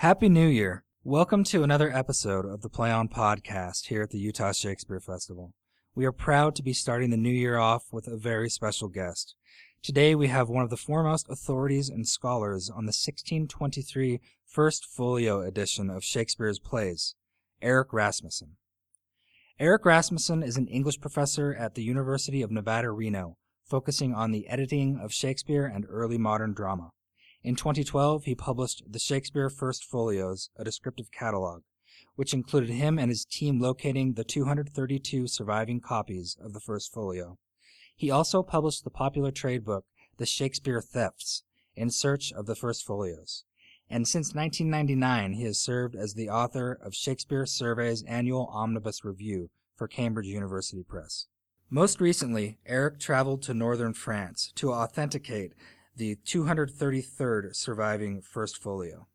Happy New Year. Welcome to another episode of the Play On podcast here at the Utah Shakespeare Festival. We are proud to be starting the new year off with a very special guest. Today we have one of the foremost authorities and scholars on the 1623 First Folio edition of Shakespeare's plays, Eric Rasmussen. Eric Rasmussen is an English professor at the University of Nevada, Reno, focusing on the editing of Shakespeare and early modern drama. In 2012, he published The Shakespeare First Folios, a descriptive catalog, which included him and his team locating the 232 surviving copies of the First Folio. He also published the popular trade book, The Shakespeare Thefts, in search of the First Folios. And since 1999, he has served as the author of Shakespeare Survey's annual omnibus review for Cambridge University Press. Most recently, Eric traveled to northern France to authenticate the 233rd surviving First Folio.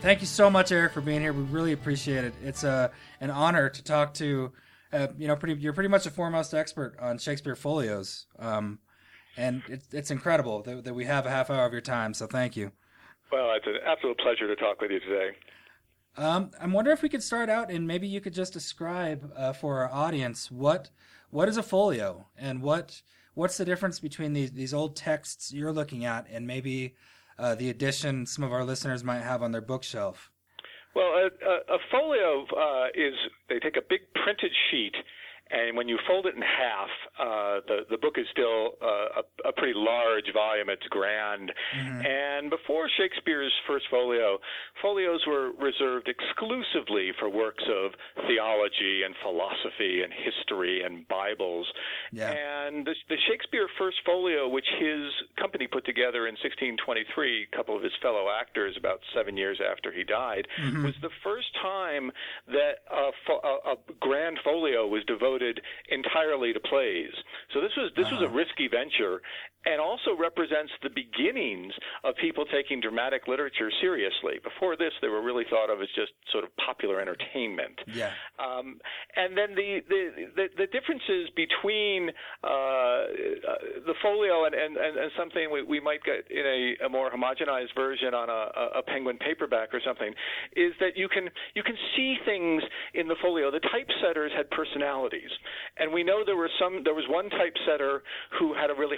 Thank you so much, Eric, for being here. We really appreciate it. It's a uh, an honor to talk to. Uh, you know, pretty you're pretty much a foremost expert on Shakespeare folios, um, and it, it's incredible that, that we have a half hour of your time. So thank you. Well, it's an absolute pleasure to talk with you today. Um, I'm wondering if we could start out and maybe you could just describe uh, for our audience what what is a folio and what what's the difference between these these old texts you're looking at and maybe uh, the edition some of our listeners might have on their bookshelf. Well, a, a, a folio uh, is they take a big printed sheet and when you fold it in half, uh, the the book is still uh, a, a pretty large volume. It's grand. Mm-hmm. And before Shakespeare's first folio, folios were reserved exclusively for works of theology and philosophy and history and Bibles. Yeah. And the, the Shakespeare first folio, which his company put together in 1623, a couple of his fellow actors about seven years after he died, mm-hmm. was the first time that a, a, a grand folio was devoted devoted entirely to plays. So this was this was a uh-huh. risky venture, and also represents the beginnings of people taking dramatic literature seriously. Before this, they were really thought of as just sort of popular entertainment. Yeah. Um, and then the the the, the differences between uh, the folio and, and, and, something we, we might get in a, a more homogenized version on a, a penguin paperback or something is that you can you can see things in the folio. The typesetters had personalities, and we know there were some. There was one typesetter who had a really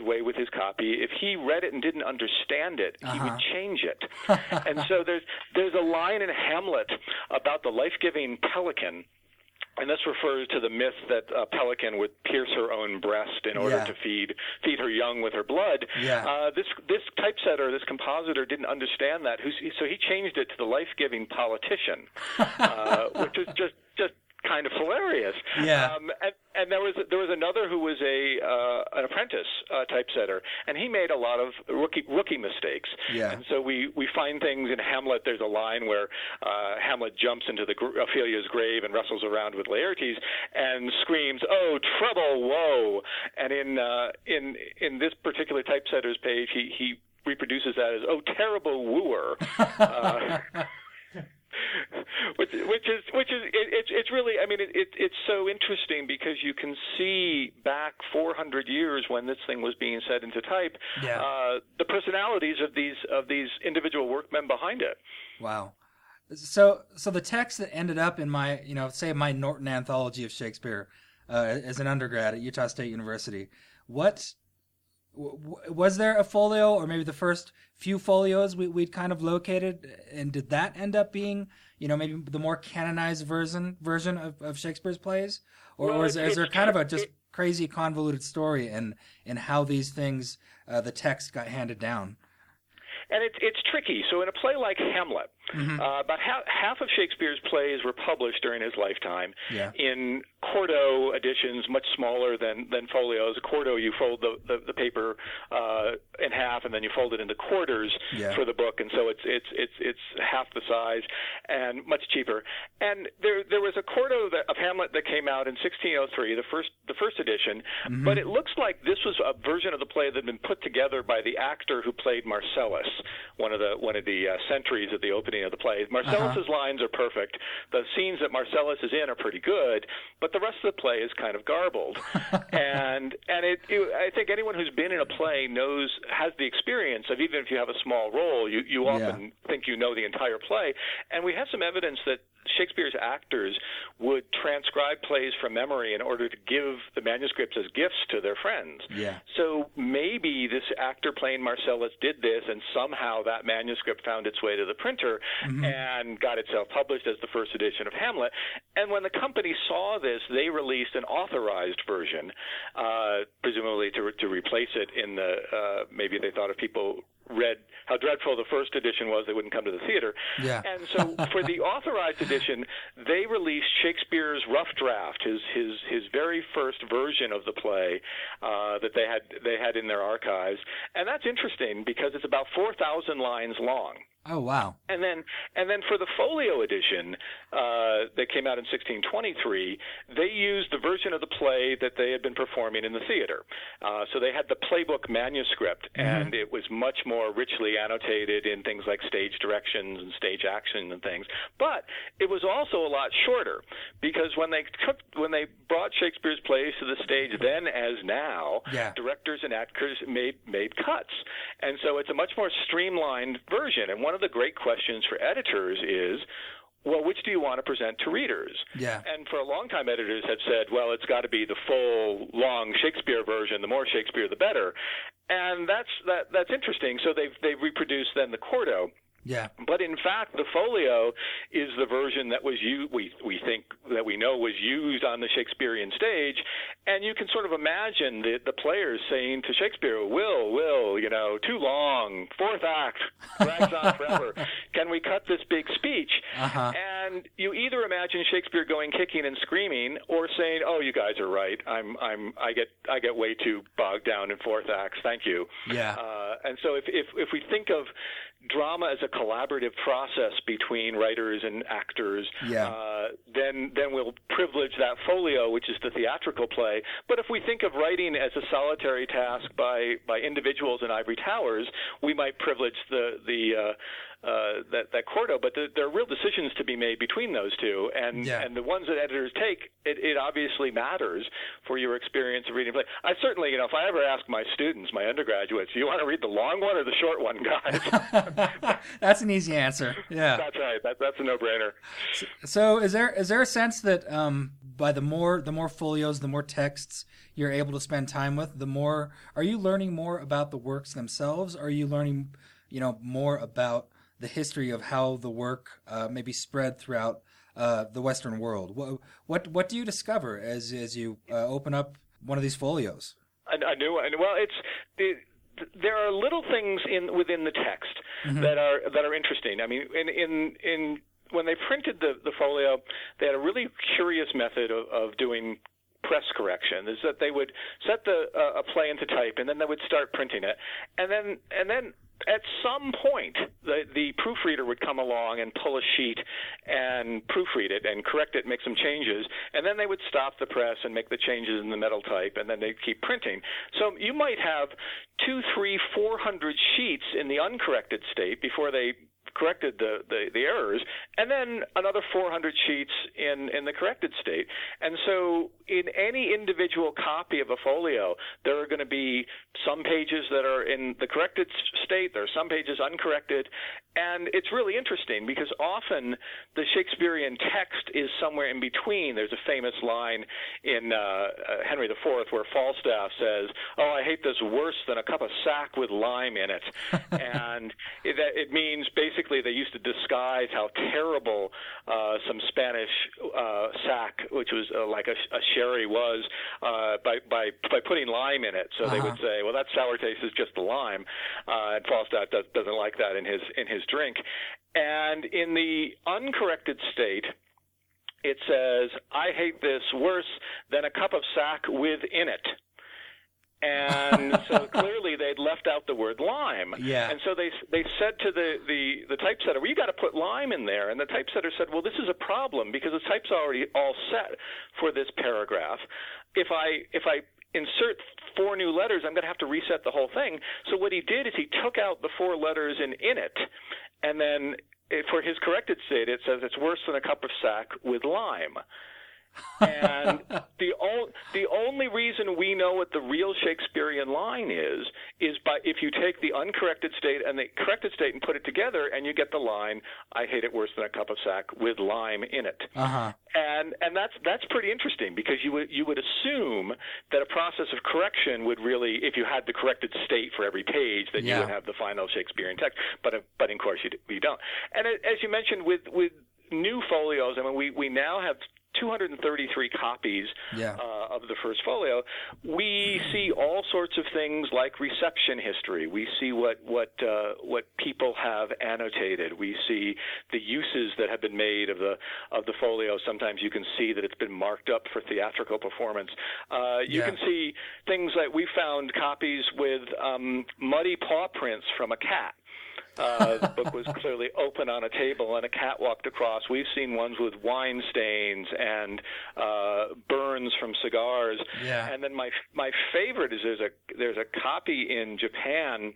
way with his copy. If he read it and didn't understand it, uh-huh. he would uh-huh. change it. and so there's there's a line in Hamlet about the life-giving pelican and this refers to the myth that a pelican would pierce her own breast in order yeah. to feed feed her young with her blood. Yeah. Uh, this this typesetter, this compositor, didn't understand that, so he changed it to the life-giving politician, uh, which is just just kind of hilarious. Yeah. Um, and, and there was there was another who was a uh, an apprentice uh, typesetter, and he made a lot of rookie rookie mistakes. Yeah. And so we we find things in Hamlet. There's a line where uh, Hamlet jumps into the Ophelia's grave and wrestles around with Laertes and screams, "Oh, trouble, woe!" And in uh, in in this particular typesetter's page, he he reproduces that as "Oh, terrible wooer." uh, which, which is which is it, it's it's really I mean it, it it's so interesting because you can see back 400 years when this thing was being set into type yeah. uh, the personalities of these of these individual workmen behind it. Wow. So so the text that ended up in my you know say my Norton anthology of Shakespeare uh, as an undergrad at Utah State University what was there a folio or maybe the first few folios we, would kind of located? And did that end up being you know maybe the more canonized version version of, of shakespeare's plays? Or, well, or is, is, there kind of a just crazy convoluted story and and how these things uh, the text got handed down? And it's it's tricky. So in a play like Hamlet, mm-hmm. uh, about half, half of Shakespeare's plays were published during his lifetime yeah. in quarto editions, much smaller than than folios. A quarto, you fold the the, the paper uh, in half, and then you fold it into quarters yeah. for the book, and so it's it's it's it's half the size and much cheaper. And there there was a quarto that, of Hamlet that came out in 1603, the first the first edition, mm-hmm. but it looks like this was a version of the play that had been put together by the actor who played Marcellus. one of the one of the uh, sentries at the opening of the play. Marcellus's uh-huh. lines are perfect. The scenes that Marcellus is in are pretty good, but the rest of the play is kind of garbled. and and it, it, I think anyone who's been in a play knows has the experience of even if you have a small role, you you often yeah. think you know the entire play. And we have some evidence that Shakespeare's actors would transcribe plays from memory in order to give the manuscripts as gifts to their friends. Yeah. So maybe this actor playing Marcellus did this, and somehow that manuscript found its way to the printer mm-hmm. and got itself published as the first edition of Hamlet. And when the company saw this, they released an authorized version, uh, presumably to, to replace it in the uh, maybe they thought if people read how dreadful the first edition was, they wouldn't come to the theater. Yeah. And so for the authorized edition, they released Shakespeare's rough draft, his his his very first version of the play uh, that they had they had in their archives, and that's interesting because it's about four thousand lines long. Oh wow! And then, and then for the folio edition uh, that came out in 1623, they used the version of the play that they had been performing in the theater. Uh, so they had the playbook manuscript, mm-hmm. and it was much more richly annotated in things like stage directions and stage action and things. But it was also a lot shorter because when they took when they brought Shakespeare's plays to the stage, then as now, yeah. directors and actors made made cuts, and so it's a much more streamlined version. And one of the great questions for editors is well, which do you want to present to readers? Yeah. And for a long time, editors have said, well, it's got to be the full, long Shakespeare version. The more Shakespeare, the better. And that's that. That's interesting. So they've they've reproduced then the quarto. Yeah. But in fact, the folio is the version that was used, we, we think that we know was used on the Shakespearean stage. And you can sort of imagine the, the players saying to Shakespeare, Will, Will, you know, too long, fourth act, drags on forever. Can we cut this big speech? Uh-huh. And you either imagine Shakespeare going kicking and screaming or saying, Oh, you guys are right. I'm, I'm, I get, I get way too bogged down in fourth acts. Thank you. Yeah. Uh, and so if, if, if we think of drama as a collaborative process between writers and actors, yeah. uh, then then we'll privilege that folio, which is the theatrical play. But if we think of writing as a solitary task by by individuals in ivory towers, we might privilege the the uh, uh, that that quarto. But the, there are real decisions to be made between those two, and yeah. and the ones that editors take, it, it obviously matters for your experience of reading play. I certainly, you know, if I ever ask my students, my undergraduates, do you want to read the long one or the short one, guys? that's an easy answer. Yeah, that's right. That, that's a no-brainer. So, so, is there is there a sense that um, by the more the more folios, the more texts you're able to spend time with, the more are you learning more about the works themselves? Are you learning, you know, more about the history of how the work uh, may be spread throughout uh, the Western world. What, what what do you discover as as you uh, open up one of these folios? New one. Well, it's the, there are little things in within the text mm-hmm. that are that are interesting. I mean, in in in when they printed the the folio, they had a really curious method of, of doing press correction is that they would set the uh, a play into type and then they would start printing it and then and then at some point, the, the proofreader would come along and pull a sheet and proofread it and correct it, make some changes, and then they would stop the press and make the changes in the metal type, and then they'd keep printing. So you might have two, three, four hundred sheets in the uncorrected state before they corrected the, the, the errors, and then another 400 sheets in, in the corrected state. And so, in any individual copy of a folio, there are going to be some pages that are in the corrected state, there are some pages uncorrected, and it's really interesting because often the Shakespearean text is somewhere in between. There's a famous line in uh, uh, Henry IV where Falstaff says, "Oh, I hate this worse than a cup of sack with lime in it," and it, it means basically they used to disguise how terrible uh, some Spanish uh, sack, which was uh, like a, a sherry, was uh, by by by putting lime in it. So uh-huh. they would say, "Well, that sour taste is just the lime," uh, and Falstaff does, doesn't like that in his in his drink. And in the uncorrected state, it says, I hate this worse than a cup of sack within it. And so clearly they'd left out the word lime. Yeah. And so they they said to the the the typesetter, "Well, you got to put lime in there." And the typesetter said, "Well, this is a problem because the type's already all set for this paragraph. If I if I insert four new letters, I'm going to have to reset the whole thing. So what he did is he took out the four letters in in it, and then eh, for his corrected state, it says it's worse than a cup of sack with lime and the o- the only reason we know what the real Shakespearean line is is by if you take the uncorrected state and the corrected state and put it together, and you get the line "I hate it worse than a cup of sack" with lime in it. Uh-huh. And and that's that's pretty interesting because you would you would assume that a process of correction would really, if you had the corrected state for every page, that Yeah. you would have the final Shakespearean text. But but of course you, you don't. And as you mentioned with with new folios, I mean we we now have 233 copies Yeah. uh, of the first folio, we see all sorts of things like reception history. We see what what uh, what people have annotated. We see the uses that have been made of the of the folio. Sometimes you can see that it's been marked up for theatrical performance. Uh, you Yeah. can see things like we found copies with um, muddy paw prints from a cat. Uh, the book was clearly open on a table and a cat walked across. We've seen ones with wine stains and uh, burns from cigars. Yeah. And then my my favorite is there's a there's a copy in Japan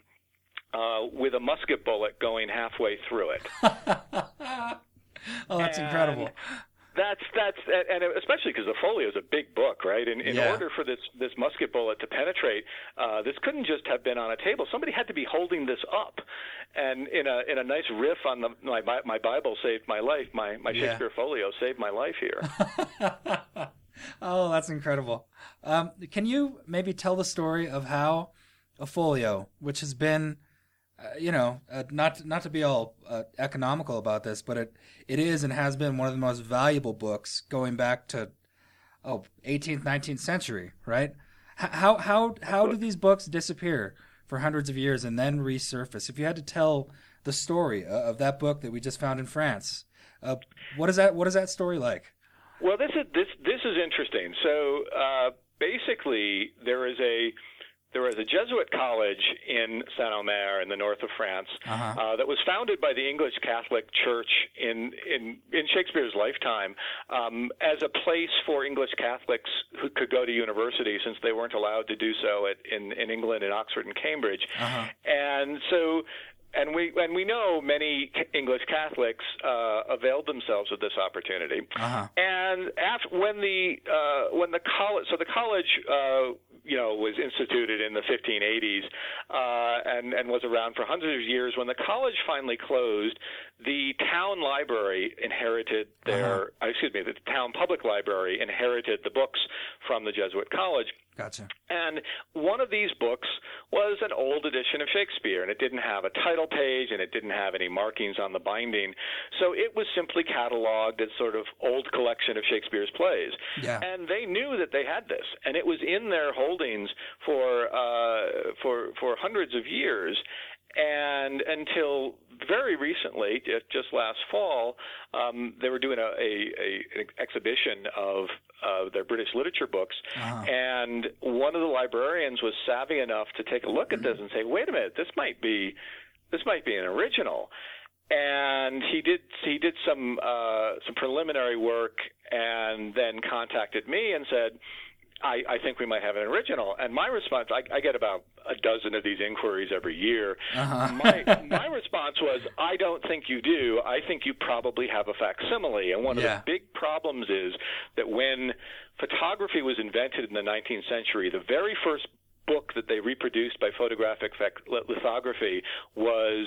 uh, with a musket bullet going halfway through it. oh, that's And incredible. That's that's and especially because the folio is a big book, right? In, in Yeah. order for this this musket bullet to penetrate, uh, this couldn't just have been on a table. Somebody had to be holding this up, and in a in a nice riff on the my my Bible saved my life. My my Yeah. Shakespeare folio saved my life here. oh, that's incredible. Um, can you maybe tell the story of how a folio, which has been, uh, you know, uh, not not to be all uh, economical about this, but it it is and has been one of the most valuable books going back to oh 18th 19th century, right? How how how do these books disappear for hundreds of years and then resurface? If you had to tell the story uh, of that book that we just found in France, uh, what is that? What is that story like? Well, this is this this is interesting. So basically, there is a there is a Jesuit college in Saint Omer in the north of France Uh-huh. uh, that was founded by the English Catholic Church in in, in Shakespeare's lifetime um, as a place for English Catholics who could go to university since they weren't allowed to do so at, in in England in Oxford and Cambridge, Uh-huh. and so and we and we know many English Catholics uh, availed themselves of this opportunity. Uh-huh. And after when the uh, when the college, so the college, uh, you know, was instituted in the 1580s uh, and and was around for hundreds of years. When the college finally closed, the town library inherited their, uh excuse me, the town public library inherited the books from the Jesuit college. Gotcha. And one of these books was an old edition of Shakespeare, and it didn't have a title page and it didn't have any markings on the binding. So it was simply cataloged as sort of old collection of Shakespeare's plays. Yeah. And they knew that they had this, and it was in their holdings for uh, for for hundreds of years. And until very recently, just last fall, um, they were doing a, a, a an exhibition of uh, their British literature books, Uh-huh. and one of the librarians was savvy enough to take a look at this and say, "Wait a minute, this might be this might be an original." And he did he did some uh, some preliminary work, and then contacted me and said, I, I think we might have an original. And my response, I, I get about a dozen of these inquiries every year. Uh-huh. My, my response was, I don't think you do. I think you probably have a facsimile. And one Yeah. of the big problems is that when photography was invented in the 19th century, the very first book that they reproduced by photographic fac- lithography was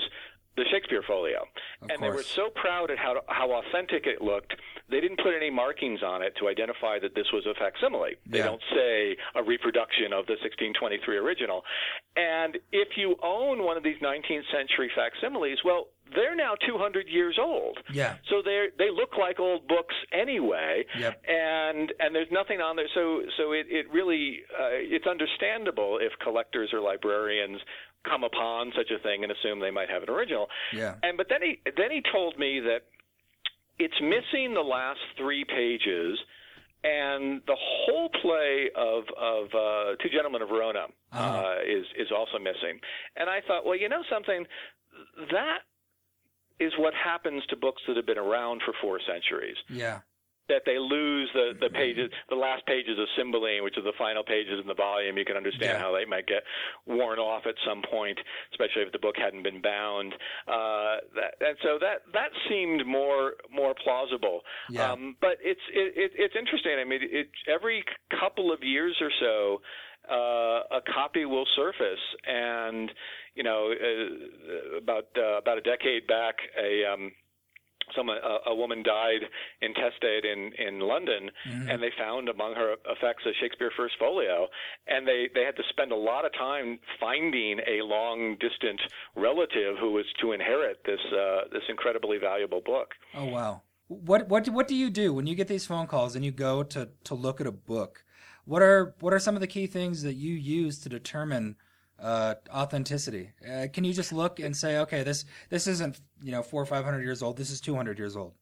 the Shakespeare folio. Of and they were so proud at how how authentic it looked, they didn't put any markings on it to identify that this was a facsimile. They Yeah. don't say a reproduction of the 1623 original. And if you own one of these 19th century facsimiles, well, they're now 200 years old. Yeah. So they they look like old books anyway, Yep. and and there's nothing on there. So so it it really uh, it's understandable if collectors or librarians come upon such a thing and assume they might have an original. Yeah. And but then he then he told me that it's missing the last three pages. And the whole play of of uh, Two Gentlemen of Verona uh Uh-huh. is is also missing. And I thought, well, you know something, that is what happens to books that have been around for four centuries. Yeah. That they lose the the pages, the last pages of Cymbeline, which are the final pages in the volume. You can understand Yeah. how they might get worn off at some point, especially if the book hadn't been bound. Uh, that, and so that that seemed more more plausible. Yeah. Um, but it's it, it, it's interesting. I mean, it, every couple of years or so, uh, a copy will surface, and you know, uh, about uh, about a decade back, a um, someone a, a woman died intestate in in London, Mhm. and they found among her effects a Shakespeare First Folio, and they they had to spend a lot of time finding a long distant relative who was to inherit this uh, this incredibly valuable book. Oh wow. What what do, what do you do when you get these phone calls and you go to to look at a book? What are what are some of the key things that you use to determine uh, authenticity? Uh, can you just look and say, okay, this this isn't you know four or five hundred years old. This is two hundred years old.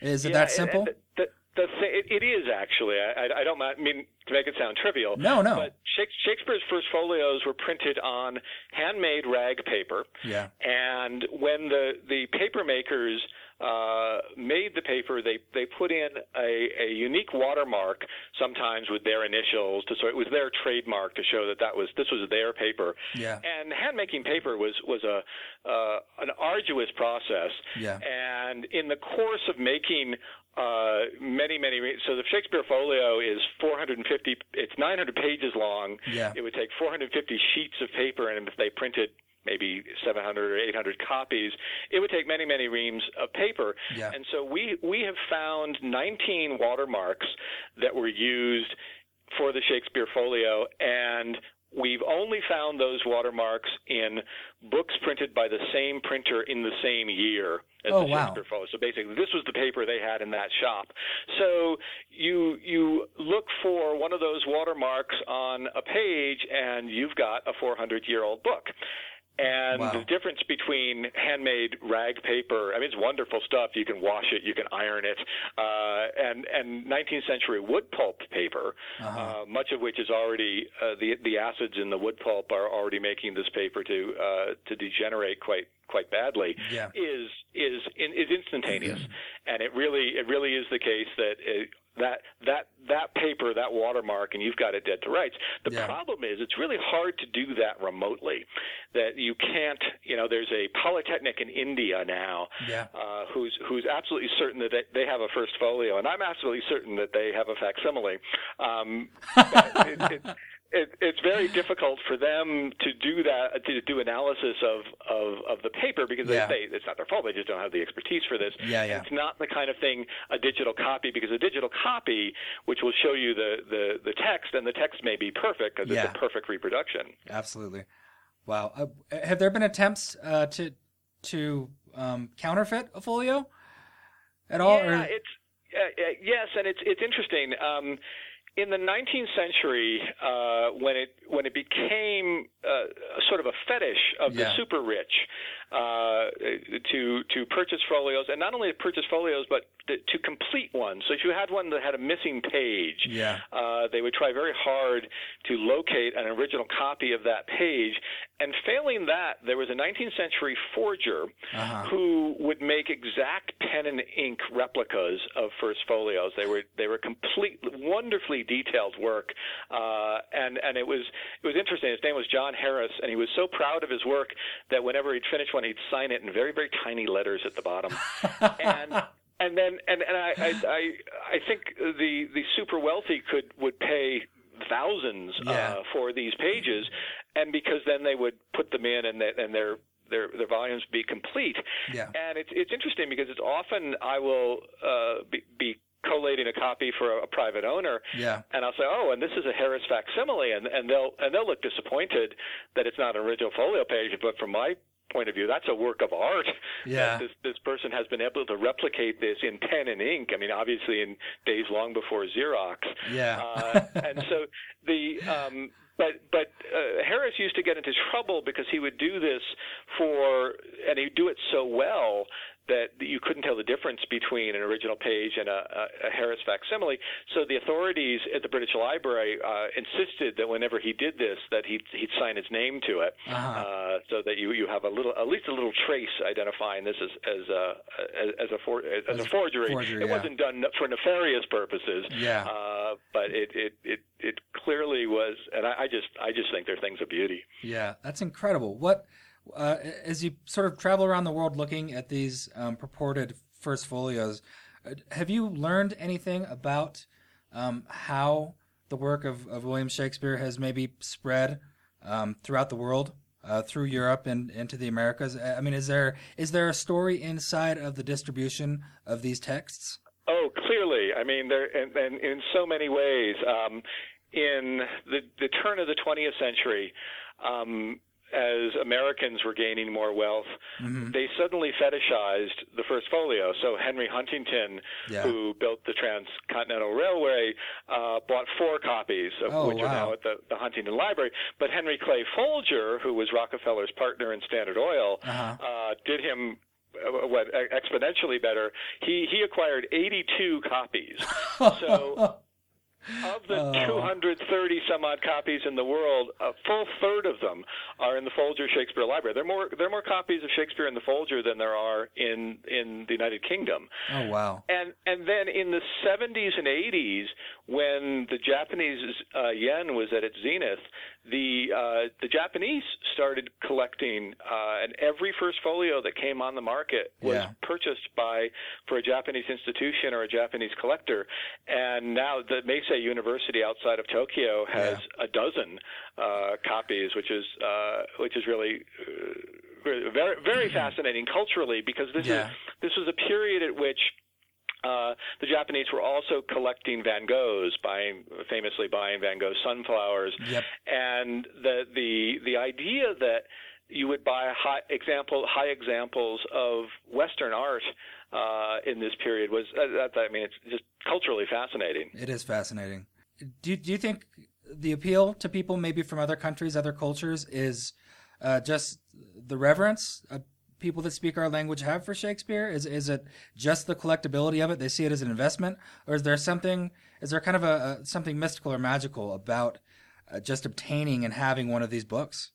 Is it Yeah, that and- simple? and The, the, it, it is actually. I, I- don't mean to make it sound trivial. No, no. But Shakespeare's first folios were printed on handmade rag paper. yeah. And when the the paper makers uh, made the paper, they they put in a, a unique watermark, sometimes with their initials, to so it was their trademark to show that that was this was their paper. Yeah. And hand making paper was was a uh, an arduous process. Yeah. And in the course of making uh, many, many. So the Shakespeare Folio is 450. It's 900 pages long. Yeah. It would take 450 sheets of paper, and if they printed maybe 700 or 800 copies, it would take many, many reams of paper. Yeah. And so we we have found 19 watermarks that were used for the Shakespeare Folio, and we've only found those watermarks in books printed by the same printer in the same year as Oh, the wow. Shakespeare Folio. So basically, this was the paper they had in that shop. So you you look for one of those watermarks on a page, and you've got a 400 year old book. And Wow. the difference between handmade rag paper, I mean, it's wonderful stuff. You can wash it, you can iron it, uh, and and 19th century wood pulp paper, Uh-huh. uh, much of which is already uh, the the acids in the wood pulp are already making this paper to uh, to degenerate quite quite badly. Yeah. Is is is instantaneous, and it really it really is the case that it, that that that paper that watermark and you've got it dead to rights. The Yeah. problem is it's really hard to do that remotely. That you can't you know there's a polytechnic in India now Yeah. uh, who's who's absolutely certain that they, they have a first folio, and I'm absolutely certain that they have a facsimile. Um, but it, it, it, it's very difficult for them to do that to do analysis of of, of the paper because Yeah. they it's not their fault; they just don't have the expertise for this. Yeah, yeah. It's not the kind of thing a digital copy because a digital copy, which will show you the the, the text, and the text may be perfect because Yeah. it's a perfect reproduction. Absolutely. Wow. Uh, have there been attempts uh, to to um, counterfeit a folio at all? Yeah, or- it's uh, uh, yes, and it's it's interesting. Um, in the 19th century, uh, when it when it became uh, sort of a fetish of Yeah. the super rich uh, to to purchase folios, and not only to purchase folios, but to, to complete one. So if you had one that had a missing page, Yeah. uh, they would try very hard to locate an original copy of that page. And failing that, there was a 19th century forger Uh-huh. who would make exact pen and ink replicas of first folios. They were they were complete, wonderfully detailed work, uh, and and it was it was interesting. His name was John Harris, and he was so proud of his work that whenever he'd finish one, he'd sign it in very very tiny letters at the bottom. and and then and and I I I, I think the the super wealthy could would pay thousands Yeah. uh, for these pages, and because then they would put them in and they, and their their their volumes be complete. Yeah. And it's it's interesting because it's often I will uh, be, be collating a copy for a, a private owner, Yeah. and I'll say, oh, and this is a Harris facsimile, and and they'll and they'll look disappointed that it's not an original folio page, but from my point of view, that's a work of art. Yeah. This this person has been able to replicate this in pen and ink. I mean, obviously in days long before Xerox. Yeah. Uh, and so the um, but but uh, Harris used to get into trouble because he would do this for and he'd do it so well that you couldn't tell the difference between an original page and a, a, Harris facsimile. So the authorities at the British Library uh, insisted that whenever he did this, that he'd, he'd sign his name to it, Uh-huh. uh, so that you you have a little, at least a little trace identifying this as as a as, as a for, as, As a a forgery. forgery, it yeah. wasn't done for nefarious purposes. Yeah. Uh, but it, it it it clearly was, and I, I just I just think they're things of beauty. Yeah, that's incredible. What, uh, as you sort of travel around the world looking at these um, purported first folios, uh, have you learned anything about um, how the work of, of William Shakespeare has maybe spread um, throughout the world, uh, through Europe and into the Americas? I mean, is there is there a story inside of the distribution of these texts? Oh, clearly. I mean, there and, and in so many ways. Um, in the the turn of the 20th century, um, as Americans were gaining more wealth, Mm-hmm. they suddenly fetishized the first folio. So Henry Huntington, Yeah. who built the Transcontinental Railway, uh, bought four copies of Oh, which are now at the, the Huntington Library. But Henry Clay Folger, who was Rockefeller's partner in Standard Oil, Uh-huh. uh, did him uh, what exponentially better. He he acquired 82 copies. So of the Oh. 230 some odd copies in the world, a full third of them are in the Folger Shakespeare Library. There are more there are more copies of Shakespeare in the Folger than there are in in the United Kingdom. Oh wow! And and then in the 70s and 80s, when the Japanese uh, yen was at its zenith, the uh, the Japanese started collecting, uh, and every first folio that came on the market was Yeah. purchased by for a Japanese institution or a Japanese collector. And now the Meisei University outside of Tokyo has a dozen uh, copies, which is uh, which is really. Uh, very very fascinating culturally because this Yeah. is this was a period at which uh, the Japanese were also collecting Van Goghs, buying famously buying Van Gogh's sunflowers, Yep. and the the the idea that you would buy high example high examples of Western art uh, in this period was uh, I mean it's just culturally fascinating. It is fascinating. Do you, do you think the appeal to people maybe from other countries, other cultures, is uh, just the reverence uh, people that speak our language have for Shakespeare? Is is it just the collectability of it? They see it as an investment, or is there something? Is there kind of a, a something mystical or magical about uh, just obtaining and having one of these books?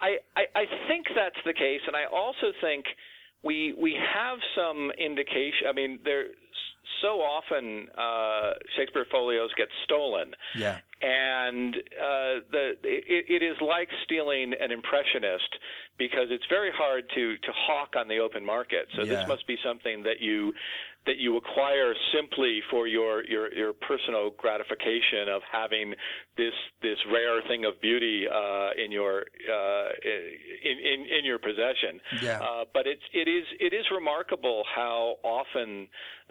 I, I, I think that's the case, and I also think we we have some indication. I mean, there so often uh, Shakespeare folios get stolen, Yeah. and uh, the it, it is like stealing an impressionist because it's very hard to to hawk on the open market. So Yeah. this must be something that you that you acquire simply for your your your personal gratification of having this this rare thing of beauty uh, in your uh, in, in in your possession. Yeah. Uh, but it's it is it is remarkable how often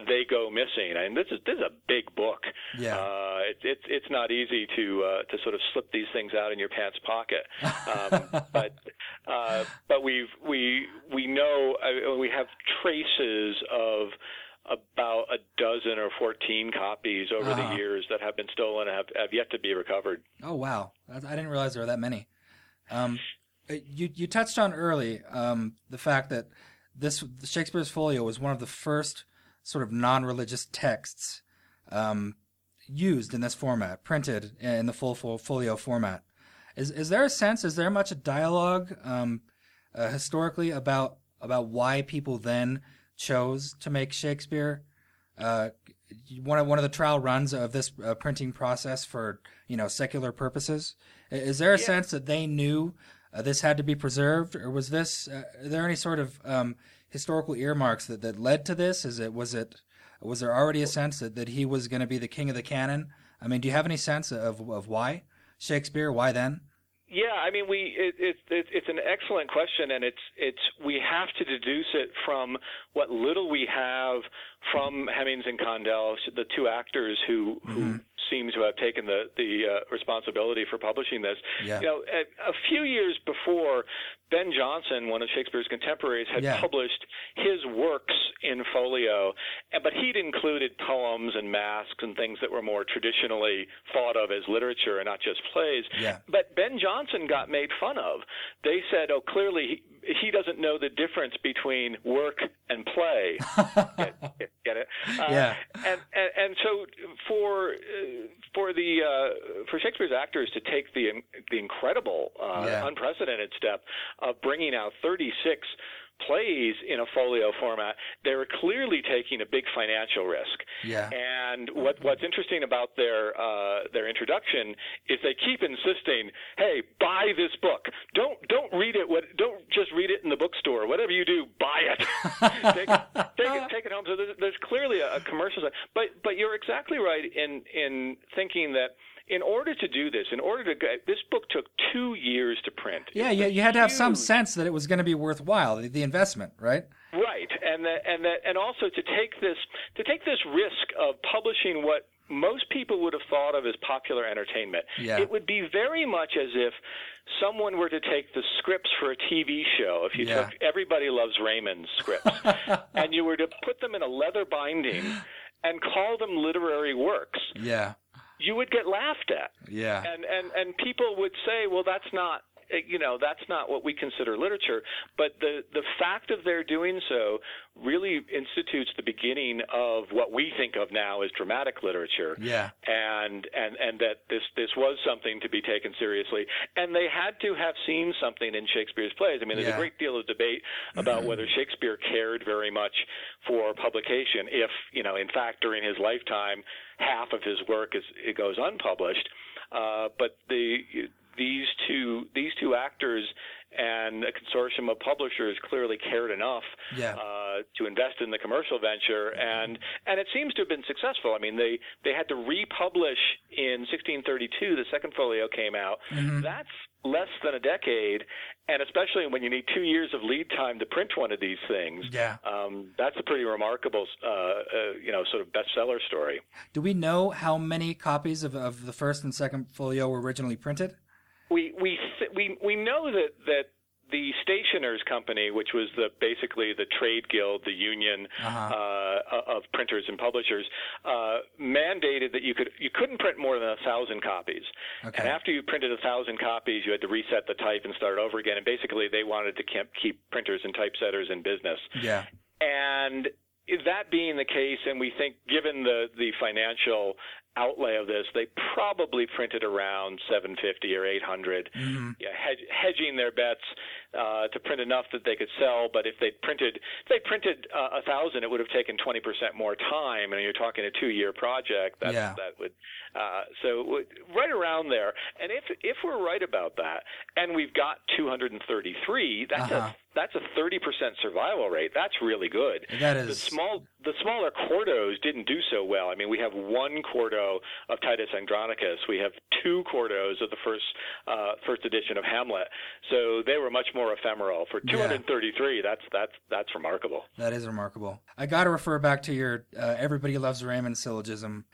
they go missing. And this is this is a big book. Yeah. Uh, it, it's it's not easy to uh, to sort of slip these things out in your pants pocket. Um, but uh, but we've we we know uh, we have traces of about a dozen or 14 copies over Uh-huh. the years that have been stolen and have, have yet to be recovered. Oh wow, I didn't realize there were that many. Um, uh, you you touched on early um, the fact that this Shakespeare's Folio was one of the first sort of non-religious texts um, used in this format, printed in the full folio format. Is is there a sense? Is there much dialogue um, uh, historically about about why people then chose to make Shakespeare? Uh, one of one of the trial runs of this uh, printing process for you know secular purposes. Is there a sense that they knew uh, this had to be preserved, or was this? Uh, are there any sort of um, historical earmarks that, that led to this? Is it was it was there already a sense that, that he was going to be the king of the canon? I mean, do you have any sense of of why Shakespeare? Why then? Yeah, I mean, we it, it, it, it's an excellent question, and it's it's we have to deduce it from what little we have from Hemmings and Condell, the two actors who who seem to have taken the the uh, responsibility for publishing this. Yeah. You know, a, a few years before, Ben Jonson, one of Shakespeare's contemporaries, had Yeah. published his works in folio, but he'd included poems and masques and things that were more traditionally thought of as literature and not just plays. Yeah. But Ben Jonson got made fun of. They said, "Oh, clearly, he, he doesn't know the difference between work and play. get, get, get, it? Uh, yeah. And, and and so for uh, for the uh, for Shakespeare's actors to take the the incredible, uh, yeah. unprecedented step of bringing out 36 plays in a folio format, they were clearly taking a big financial risk. Yeah. And what what's interesting about their uh, their introduction is they keep insisting, "Hey, buy this book. Don't don't read it. What don't just read it in the bookstore. Whatever you do, buy it. take, it take it take it home." So there's, there's clearly a, a commercial side. But but you're exactly right in in thinking that in order to do this, in order to get this book took two years to print. Yeah, yeah, you had to have some sense that it was going to be worthwhile, the, the investment, right? Right, and that, and that, and also to take this to take this risk of publishing what most people would have thought of as popular entertainment. Yeah. It would be very much as if someone were to take the scripts for a TV show, if you yeah. took Everybody Loves Raymond scripts, and you were to put them in a leather binding and call them literary works. Yeah you would get laughed at. Yeah. And and and people would say, well, that's not you know that's not what we consider literature but the the fact of their doing so really institutes the beginning of what we think of now as dramatic literature yeah and and and that this this was something to be taken seriously and they had to have seen something in Shakespeare's plays i mean there's yeah. a great deal of debate about whether Shakespeare cared very much for publication if you know in fact during his lifetime half of his work is it goes unpublished. Uh, but the these two these two actors and a consortium of publishers clearly cared enough yeah. uh, to invest in the commercial venture, and and it seems to have been successful. I mean, they they had to republish in 1632. The second folio came out. Mm-hmm. That's less than a decade, and especially when you need two years of lead time to print one of these things. Yeah, um, that's a pretty remarkable, uh, uh, you know, sort of bestseller story. Do we know how many copies of, of the first and second folio were originally printed? We we we we know that that the stationers company, which was the basically the trade guild, the union uh-huh. uh, of printers and publishers, uh, mandated that you could you couldn't print more than a thousand copies. Okay. And after you printed a thousand copies, you had to reset the type and start over again. And basically, they wanted to keep printers and typesetters in business. Yeah. And that being the case, and we think given the the financial outlay of this, they probably printed around 750 or 800, mm-hmm. yeah, hedge, hedging their bets uh, to print enough that they could sell. But if they printed, if they printed uh, a thousand, it would have taken 20% more time, and you're talking a two-year project. That's, yeah. That would uh, so right around there. And if if we're right about that, and we've got 233, that's uh-huh. a that's a 30% survival rate. That's really good. That is the small the smaller quartos didn't do so well. I mean, we have one quarto of Titus Andronicus. We have two quartos of the first uh, first edition of Hamlet. So they were much more ephemeral. For 233, yeah. that's that's that's remarkable. That is remarkable. I got to refer back to your uh, "Everybody Loves Raymond" syllogism.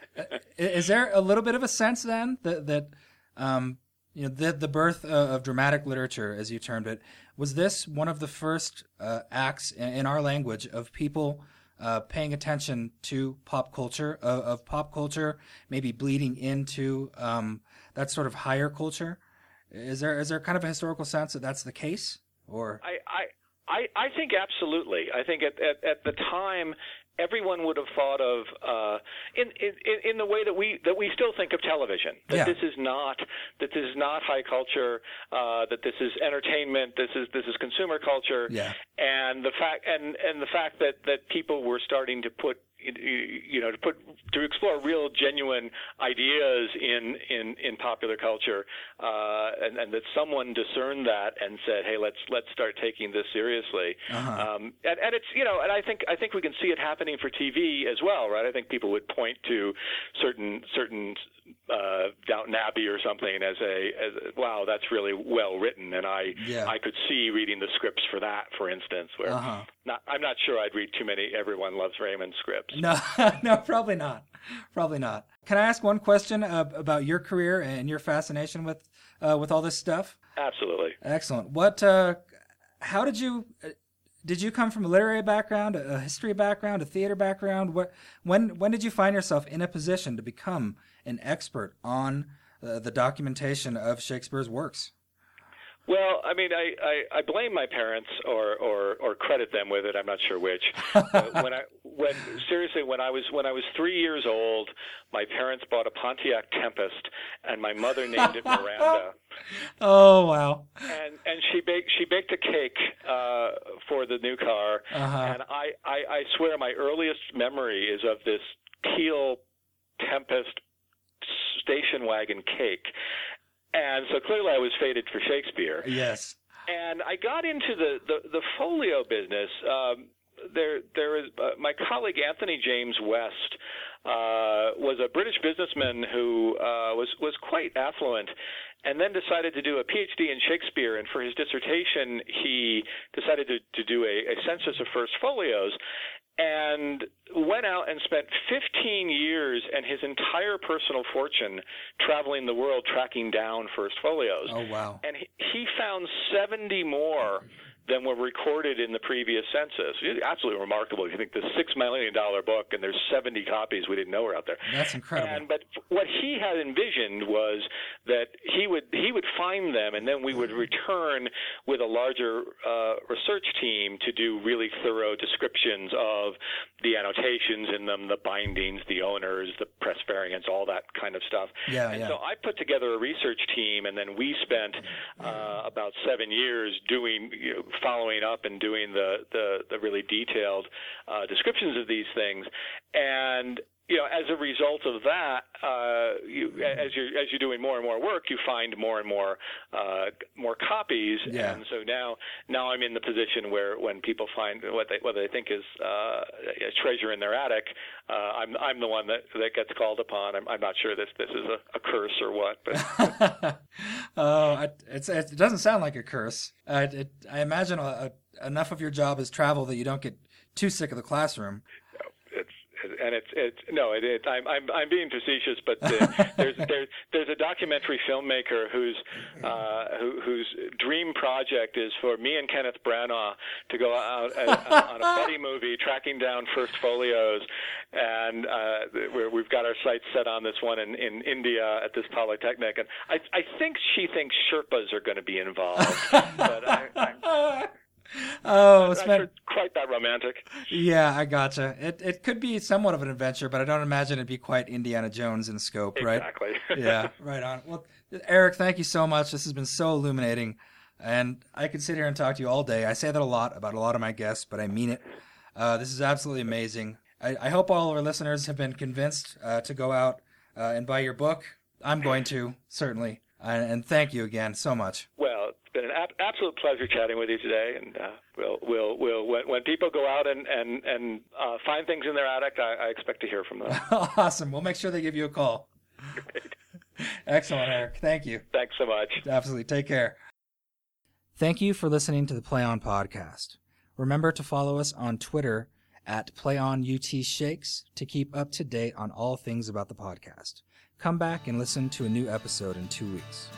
is there a little bit of a sense then that that um, you know the the birth of dramatic literature, as you termed it, was this one of the first uh, acts in, in, our language of people uh, paying attention to pop culture, of, of, pop culture maybe bleeding into um, that sort of higher culture? Is there is there kind of a historical sense that that's the case, or I I I, I think absolutely. I think at, at at the time everyone would have thought of uh, in, in in the way that we that we still think of television. That yeah. this is not that this is not high culture. Uh, that this is entertainment. This is this is consumer culture. Yeah. And the fact and and the fact that that people were starting to put you know to put to explore real genuine ideas in in in popular culture uh, and, and that someone discerned that and said hey let's let's start taking this seriously uh-huh. um, and, and it's you know and I think I think we can see it happening for TV as well right I think people would point to certain certain uh, Downton Abbey or something as a, as a wow, that's really well written, and I yeah. I could see reading the scripts for that, for instance. Where uh-huh. not, I'm not sure I'd read too many Everyone Loves Raymond scripts. No, no, probably not, probably not. Can I ask one question uh, about your career and your fascination with uh, with all this stuff? Absolutely. Excellent. What? Uh, how did you? Uh, did you come from a literary background, a history background, a theater background? What, when when did you find yourself in a position to become an expert on uh, the documentation of Shakespeare's works? Well, I mean, I, I, I blame my parents or, or, or credit them with it. I'm not sure which. when I when seriously when I was when I was three years old, my parents bought a Pontiac Tempest, and my mother named it Miranda. oh wow! And and she baked she baked a cake uh, for the new car, Uh-huh. and I, I I swear my earliest memory is of this teal Tempest station wagon cake. And so clearly I was fated for Shakespeare. Yes. And I got into the, the, the folio business. Um, there, there is uh, my colleague Anthony James West uh, was a British businessman who uh, was was quite affluent, and then decided to do a PhD in Shakespeare. And for his dissertation, he decided to, to do a, a census of first folios, and went out and spent 15 years and his entire personal fortune traveling the world tracking down first folios. Oh wow. And he, he found 70 more than were recorded in the previous census. It's absolutely remarkable. You think the six million dollar book and there's 70 copies we didn't know were out there. That's incredible. And but what he had envisioned was that he would he would find them, and then we would return with a larger uh, research team to do really thorough descriptions of the annotations in them, the bindings, the owners, the press variants, all that kind of stuff. Yeah, and yeah. so I put together a research team, and then we spent uh, about seven years doing, you know, following up and doing the the, the really detailed uh, descriptions of these things, and you know, as a result of that, uh, you, as you're as you're doing more and more work, you find more and more uh, more copies, Yeah. and so now now I'm in the position where when people find what they what they think is uh, a treasure in their attic, uh, I'm I'm the one that that gets called upon. I'm, I'm not sure this this is a, a curse or what, but oh, it doesn't sound like a curse. Uh, it, I imagine a, a, enough of your job is travel that you don't get too sick of the classroom. And it's it's no it, it I'm I'm I'm being facetious but uh, there's there's there's a documentary filmmaker whose uh who, whose dream project is for me and Kenneth Branagh to go out uh, on a buddy movie tracking down first folios. And uh we're, we've got our sights set on this one in in India at this polytechnic. And I I think she thinks Sherpas are going to be involved but I, I'm oh, not it's sure been, it's quite that romantic yeah, I gotcha. It it could be somewhat of an adventure, but I don't imagine it'd be quite Indiana Jones in scope, right? exactly yeah, right on. Well, Eric, thank you so much. This has been so illuminating, and I could sit here and talk to you all day. I say that a lot about a lot of my guests, but I mean it. Uh, this is absolutely amazing. I, I hope all of our listeners have been convinced uh, to go out uh, and buy your book. I'm going to certainly, and, and thank you again so much. Well, been an ab- absolute pleasure chatting with you today, and uh, we'll we'll we'll when, when people go out and and and uh, find things in their attic, I, I expect to hear from them. awesome. We'll make sure they give you a call. Excellent, Eric. Thank you. Thanks so much. Absolutely. Take care. Thank you for listening to the Play On podcast. Remember to follow us on Twitter at PlayOnUTShakes to keep up to date on all things about the podcast. Come back and listen to a new episode in two weeks.